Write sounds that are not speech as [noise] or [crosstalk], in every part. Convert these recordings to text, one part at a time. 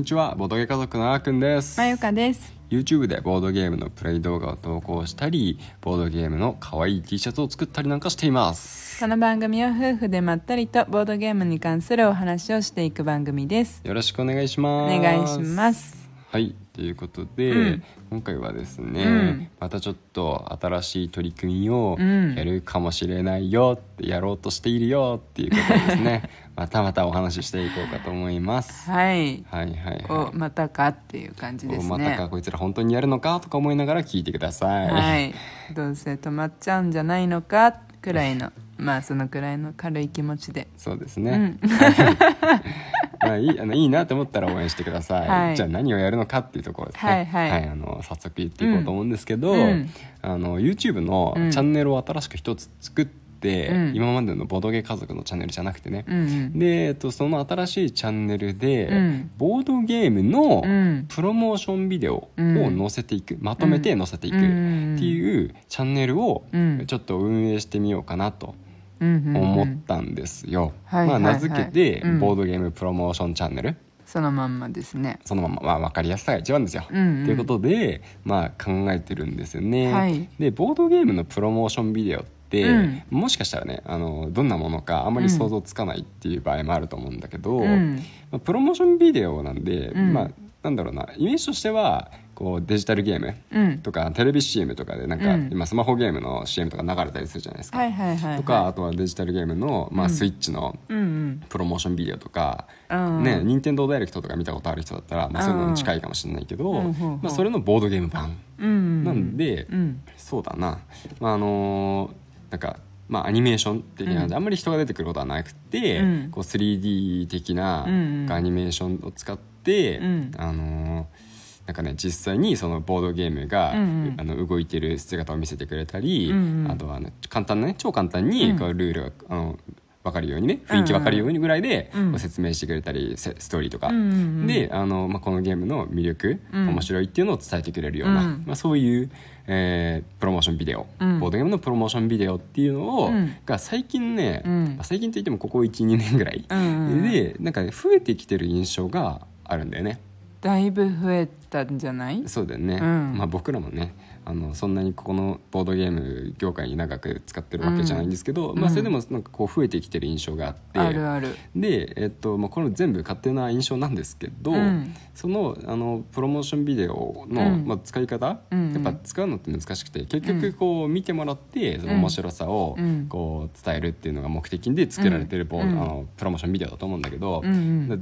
にちはボードゲー家族のあーくんですまゆかです。YouTube でボードゲームのプレイ動画を投稿したりボードゲームの可愛い T シャツを作ったりなんかしていますこの番組は夫婦でまったりとボードゲームに関するお話をしていく番組です。よろしくお願いしおます願いします。はいということで、うん今回はですね、うんまたちょっと新しい取り組みをうんやるかもしれないよってやろうとしているよっていうことですね [laughs] またまたお話ししていこうかと思いますはい。はいはいおはいまたかっていう感じですおまたかね。こいつら本当にやるのかとか思いながら聞いてください、はい。どうせ止まっちゃうんじゃないのかくらいのまあそのくらいの軽い気持ちで。そうですね、うん。[laughs] まあいい [laughs] あのいいなと思ったら応援してください、はい。じゃあ何をやるのかっていうところですね。はいはい。あの早速言っていこうと思うんですけど、うん。あの YouTube のうん。チャンネルを新しく一つ作って、うん。今までのボドゲ家族のチャンネルじゃなくてね、うんうん。で、えっと、その新しいチャンネルで、うん。ボードゲームのうん。プロモーションビデオを載せていく、まとめて載せていくっていうチャンネルをうん。ちょっと運営してみようかなと思ったんですよ。まあ、名付けて、うん。ボードゲームプロモーションチャンネル。そのまんまですね。そのまま、まあ、分かりやすさが一番ですよ。と、うんうん。いうことで、まあ、考えてるんですよね。はい。でボードゲームのプロモーションビデオって、うん。もしかしたらねあのどんなものかあんまり想像つかないっていう場合もあると思うんだけど、うん。まあ、プロモーションビデオなんで、うん。まあなんだろうなイメージとしてはこうデジタルゲームうん。とかテレビ CM とかでなんか、うん今スマホゲームの CM とか流れたりするじゃないですか。はいはいはいはい。とかあとはデジタルゲームの、まあ、うんスイッチのうんうん。プロモーションビデオとか、うんね任天堂ダイレクトとか見たことある人だったら、まあ、そういうのに近いかもしれないけど、うんうんうんうんまあ、それのボードゲーム版うんうん。なんで、うん。そうだな、まああのーなんか、まあ、アニメーション的なうんあんまり人が出てくることはなくて、うんこう 3D 的なうんうんアニメーションを使って、うんあのーなんかね実際にそのボードゲームが、うんうん。あの動いてる姿を見せてくれたり、うんうん。あとは、ね、簡単なね超簡単にうん。こうルールが、あの分かるようにね雰囲気分かるようにぐらいで、うん説明してくれたりせストーリーとか、うんうんうん。であの、まあ、このゲームの魅力、うん。面白いっていうのを伝えてくれるような、うん。まあ、そういう、えープロモーションビデオ、うん。ボードゲームのプロモーションビデオっていうのを、うん。が最近ね、うん。まあ最近といってもここ12年ぐらい、でなんか、ね、増えてきてる印象があるんだよね。だいぶ増えたんじゃない？そうだよね、うん。まあ、僕らもねあのそんなにここのボードゲーム業界に長く使ってるわけじゃないんですけど、うん。まあ、それでもなんかこう増えてきてる印象があって、あるある。で、えっとまあ、これ全部勝手な印象なんですけど、うん。そのあのプロモーションビデオの、うん。まあ、使い方、うんやっぱ使うのって難しくて結局こう見てもらってその面白さをうん。こう伝えるっていうのが目的で作られてるボー、うん。あのプロモーションビデオだと思うんだけど、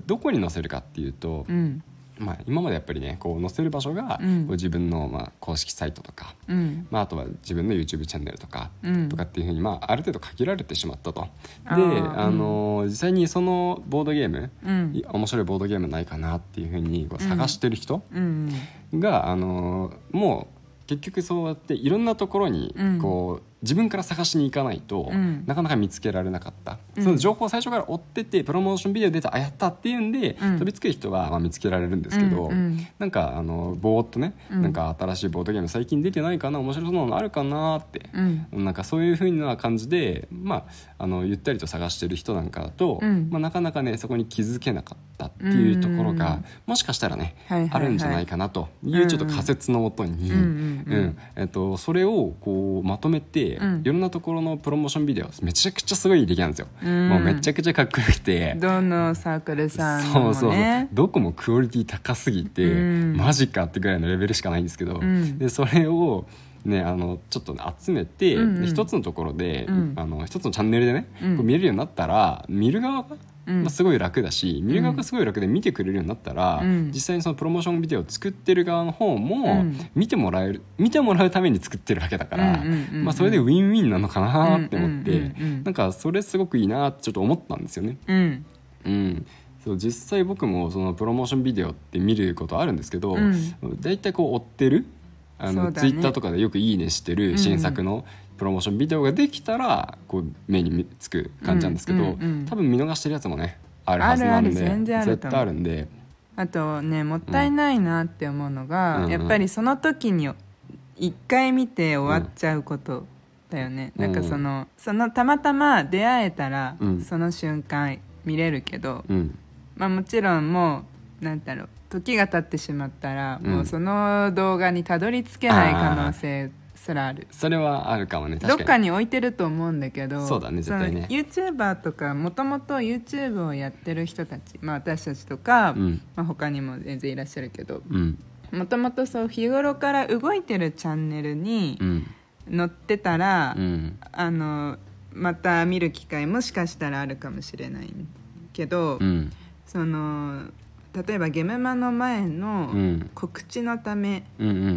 どこに載せるかっていうと、うんまあ、今までやっぱりねこう載せる場所が、うん。自分の、まあ、公式サイトとか、うん。まあ、あとは自分の YouTube チャンネルとか、うん。とかっていうふうに、まあ、ある程度限られてしまったと。であの実際にそのボードゲーム、面白いボードゲームないかなっていうふうにこう探してる人うん。が、あのもう結局そうやっていろんなところにうん。こう、自分から探しに行かないと、うん。なかなか見つけられなかった、うん。その情報を最初から追っててプロモーションビデオ出たあやったっていうんで、うん。飛びつく人はまあ見つけられるんですけど、うんうん。なんかあのぼーっとね、うん。なんか新しいボードゲーム最近出てないかな面白そうなのあるかなって、うん。なんかそういうふうな感じで、まあ、あのゆったりと探してる人なんかだと、うん。まあ、なかなかねそこに気づけなかったっていうところが、うん。もしかしたらね、はいはいはい。あるんじゃないかなというちょっと仮説のもとに、うん。えっと、それをこうまとめて、うん。いろんなところのプロモーションビデオめちゃくちゃすごい出来なんですよ、うん。もうめちゃくちゃかっこよくて。どのサークルさんそうもそうそう。ねどこもクオリティ高すぎて、うん。マジかってぐらいのレベルしかないんですけど、ん。でそれを、ね、あのちょっと集めて、うんうん。で一つのところで、うん。あの一つのチャンネルでね、うん。こう見れるようになったら見る側まあ、すごい楽だし見る側がすごい楽で見てくれるようになったら、うん。実際にそのプロモーションビデオを作ってる側の方も、うん。見てもらえる見てもらうために作ってるわけだから、まあ、それでウィンウィンなのかなって思って、なんかそれすごくいいなってちょっと思ったんですよね。うん。うん、そう実際僕もそのプロモーションビデオって見ることあるんですけど、うん。大体こう追ってるあの、ね。ツイッターとかでよく「いいね」してる新作のプロモーションビデオができたらこう目につく感じなんですけど、うんうんうん。多分見逃してるやつもねあるはずなんであるある全然あると思う。絶対あるんで。あとねもったいないなって思うのが、うんやっぱりその時に一回見て終わっちゃうことだよね、うん。なんかそのそのたまたま出会えたら、うん。その瞬間見れるけど、うん。まあ、もちろんもうなんだろう時が経ってしまったら、うん。もうその動画にたどり着けない可能性すらある。それはあるかもねどっ確かに。かに置いてると思うんだけどそうだね絶対ね。YouTuber とかもともと YouTube をやってる人たち、まあ、私たちとか、うん。まあ、他にも全然いらっしゃるけどうん。もともとそう日頃から動いてるチャンネルにうん。載ってたら、うん。あのまた見る機会もしかしたらあるかもしれないけど、うん。その例えばゲメマの前うのん。告知のため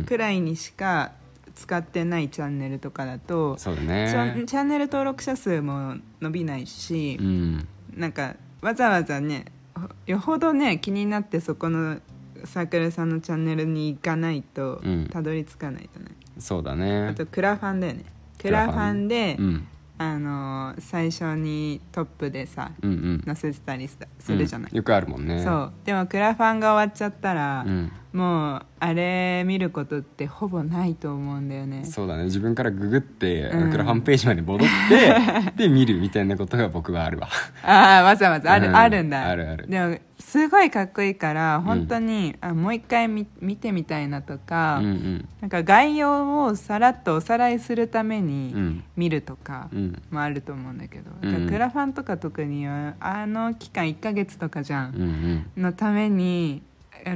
くらいにしか使ってないチャンネルとかだと、そうだチャチャンネル登録者数も伸びないしう、ん。なんかわざわざねほよほどね気になってそこのサークルさんのチャンネルに行かないとうん。たどり着かないじゃない、そうだあねとクラファンだよね。ククラファンで、うん。あの最初にトップでさうんうん。載せてたりするじゃない、うん。よくあるもんね。そう。でもクラファンが終わっちゃったら、うんもうあれ見ることってほぼないと思うんだよね。そうだね。自分からググって、あうん。のクラファンページまで戻って [laughs] で見るみたいなことが僕はあるわ。ああわざわざある,、うん。あるんだ。あるある。でもすごいかっこいいから本当に、あもう一回見見てみたいなとか、うんうん。なんか概要をさらっとおさらいするためうにん。見るとかうん。もあると思うんだけど、うん。だからクラファンとか特にはあの期間1ヶ月とかじゃんうん。のために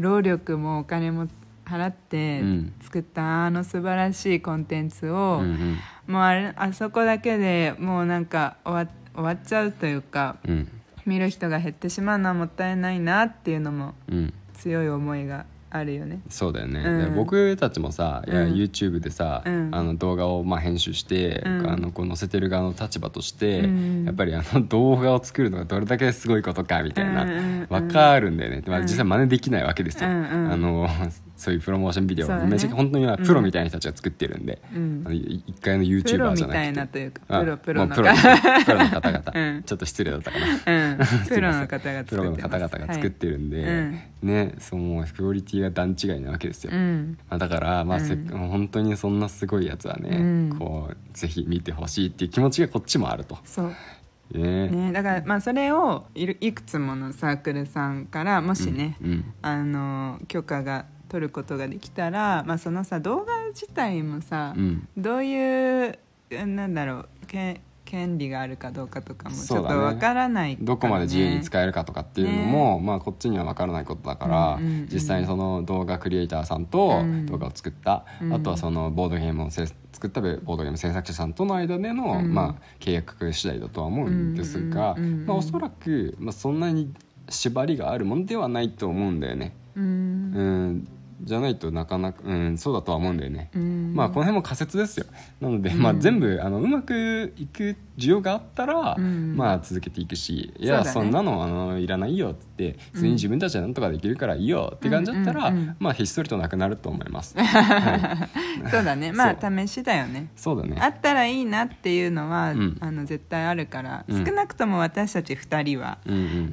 労力もお金も払ってうん。作ったあの素晴らしいコンテンツを、うんうん。もうあれあそこだけでもうなんか終わ終わっちゃうというかうん。見る人が減ってしまうのはもったいないなっていうのもうん。強い思いがあるよね。そうだよね、うん。で僕たちもさ、いやうん。YouTube でさ、うん。あの動画をまあ編集して、うん。あのこう載せてる側の立場として、うん。やっぱりあの動画を作るのがどれだけすごいことかみたいな、うんうんうんわかるんだよね、まあ、うん。実際真似できないわけですよ、あのそういうプロモーションビデオね。めちゃ本当にはプロみたいな人たちが作ってるんで、うん。あのい一回のプ YouTuber ロみたじゃなくて。いなというかあプロプロのもうプロプロの方々、[laughs] うん。ちょっと失礼だったかな。うん。[laughs] プロの方々が作ってるんで、はい。うん。ねそうもうクオリティが段違いなわけですよ、はいうん。まあ、だから、まあせっうん本当にそんなすごいやつはね、うん。こうぜひ見てほしいっていう気持ちがこっちもあると。そう。ね。ねだからまあそれをいるいくつものサークルさんからもしね、うん。あの許可が取ることができたら、まあ、そのさ動画自体もさ、うん。どういうなんだろうけ権利があるかどうかとかもちょっとわからないからね、どこまで自由に使えるかとかっていうのも、まあ、こっちには分からないことだから、うんうんうん。実際にその動画クリエイターさんとうん。動画を作った、うん。あとはそのボードゲームをせ作ったボードゲーム制作者さんとの間での、うん。まあ、契約次第だとは思うんですが、うんうんうんうん。まあ、おそらく、まあ、そんなに縛りがあるもんではないと思うんだよね。うん。うんじゃないとなかなか、うん、そうだとは思うんだよね。うん。まあこの辺も仮説ですよ。なので、まあ、うん全部あのうまくいく需要があったら、うん。まあ続けていくしいやそ,、んなのあのいらないよって普通に自分たちでなんとかできるからいいよって感じだったら、まあひっそりとなくなると思います、[laughs] はい、そうだね。まあそ試しだよね。そうだね。あったらいいなっていうのは、うん。あの絶対あるから、うん。少なくとも私たち2人は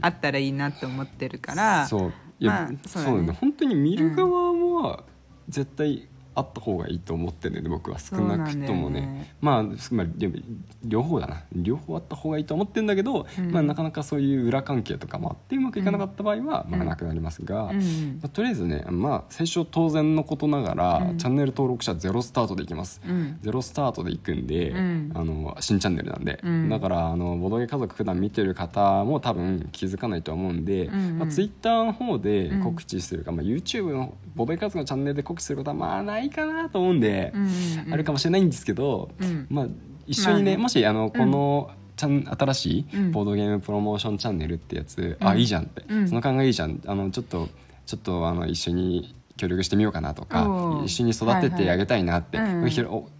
あったらいいなと思ってるからそう。いや、まあそそうだね。本当に見る側は絶対あった方がいいと思ってるんで僕は。少なくともね。ね。まあ、まあ、でも両方だな。両方あった方がいいと思ってるんだけど、うん。まあ、なかなかそういう裏関係とかもあってうまくいかなかった場合は、うん。まあ、なくなりますが、うんうん。まあ、とりあえずね、まあ、最初当然のことながら、うん。チャンネル登録者ゼロスタートでいきます、うん。ゼロスタートでいくんで、うん。あの新チャンネルなんで、うん。だからあのボドゲ家族普段見てる方も多分気づかないと思うんで、うんうん。まあ、ツイッターの方で告知するか、まあ、YouTube のボドゲ家族のチャンネルで告知することはまあないかなと思うんで、うんうんうん。あるかもしれないんですけど、うん。まあ、一緒にね,、まあね。もしあのこの、チャン新しいうん。ボードゲームプロモーションチャンネルってやつ、うん。あいいじゃんって、うん。その考えいいじゃん。あのちょっとちょっとあの一緒に協力してみようかなとか一緒に育ててあげたいなって、はいはい。うん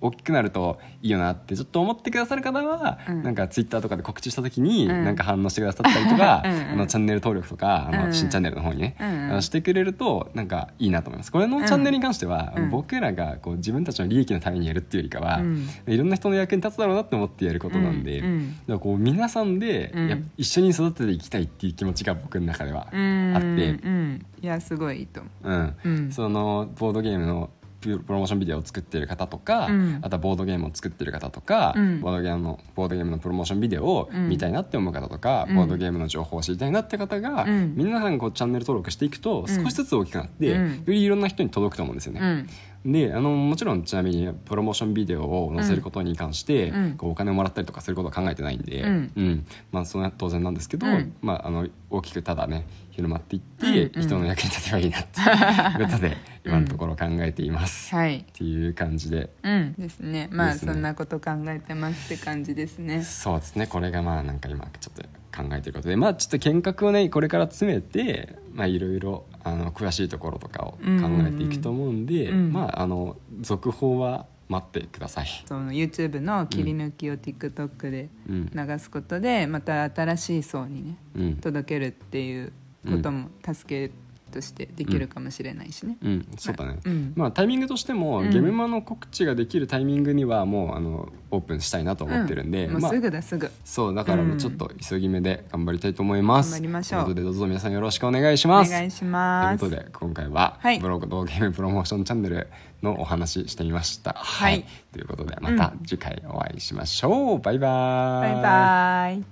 大きくなるといいよなってちょっと思ってくださる方は、うん。なんかツイッターとかで告知した時に、うん。なんか反応してくださったりとか、[laughs] あのチャンネル登録とかあの、うん。新チャンネルの方にね、うんしてくれるとなんかいいなと思います。これのチャンネルに関しては、うん。僕らがこう自分たちの利益のためにやるっていうよりかは、うん。いろんな人の役に立つだろうなって思ってやることなんで、うん。こう皆さんで、一緒に育てていきたいっていう気持ちが僕の中ではうん。あって、うんいやすごいいいと思う。ん。う、うん、そのボードゲームのププロモーションビデオを作ってる方とか、うん。あとはボードゲームを作ってる方とか、うん。ボードゲームのボードゲームのプロモーションビデオをうん。見たいなって思う方とか、うん。ボードゲームの情報を知りたいなって方が、うん。皆さんこうチャンネル登録していくとん。少しずつ大きくなって、うん。よりいろんな人に届くと思うんですよね。うんであのもちろんちなみにプロモーションビデオを載せることに関して、うん。こうお金をもらったりとかすることは考えてないんで、うん。まあ、それは当然なんですけど、うん。まあ、あの大きくただね広まっていって、うんうん。人の役に立てばいいなっていうことで [laughs] 今のところ考えています、はい。っていう感じで。うん。ですね。まあね。そんなこと考えてますって感じですね。そうですね。これがまあなんか今ちょっと考えてることでまあちょっと見学をねこれから詰めてまあいろいろあの詳しいところとかを考えていくと思うんで、うんうんうんまああの続報は待ってください。その YouTube の切り抜きを TikTok でうん。流すことでまた新しい層にねうん。届けるっていうことも助けとしてできるかもしれないしね、うん、そうだね、うん。まあタイミングとしても、うん。ゲメマの告知ができるタイミングにはもうあのオープンしたいなと思ってるんで、まあもうすぐだすぐ。そうだからもうちょっと急ぎ目で頑張りたいと思います、頑張りましょう。ということでどうぞ皆さんよろしくお願いしおます。願いしというますことで今回は、はい。ブログとゲームプロモーションチャンネルのお話ししてみましたはい。ということでまた次回お会いしましょう、バイバーバイバ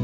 イ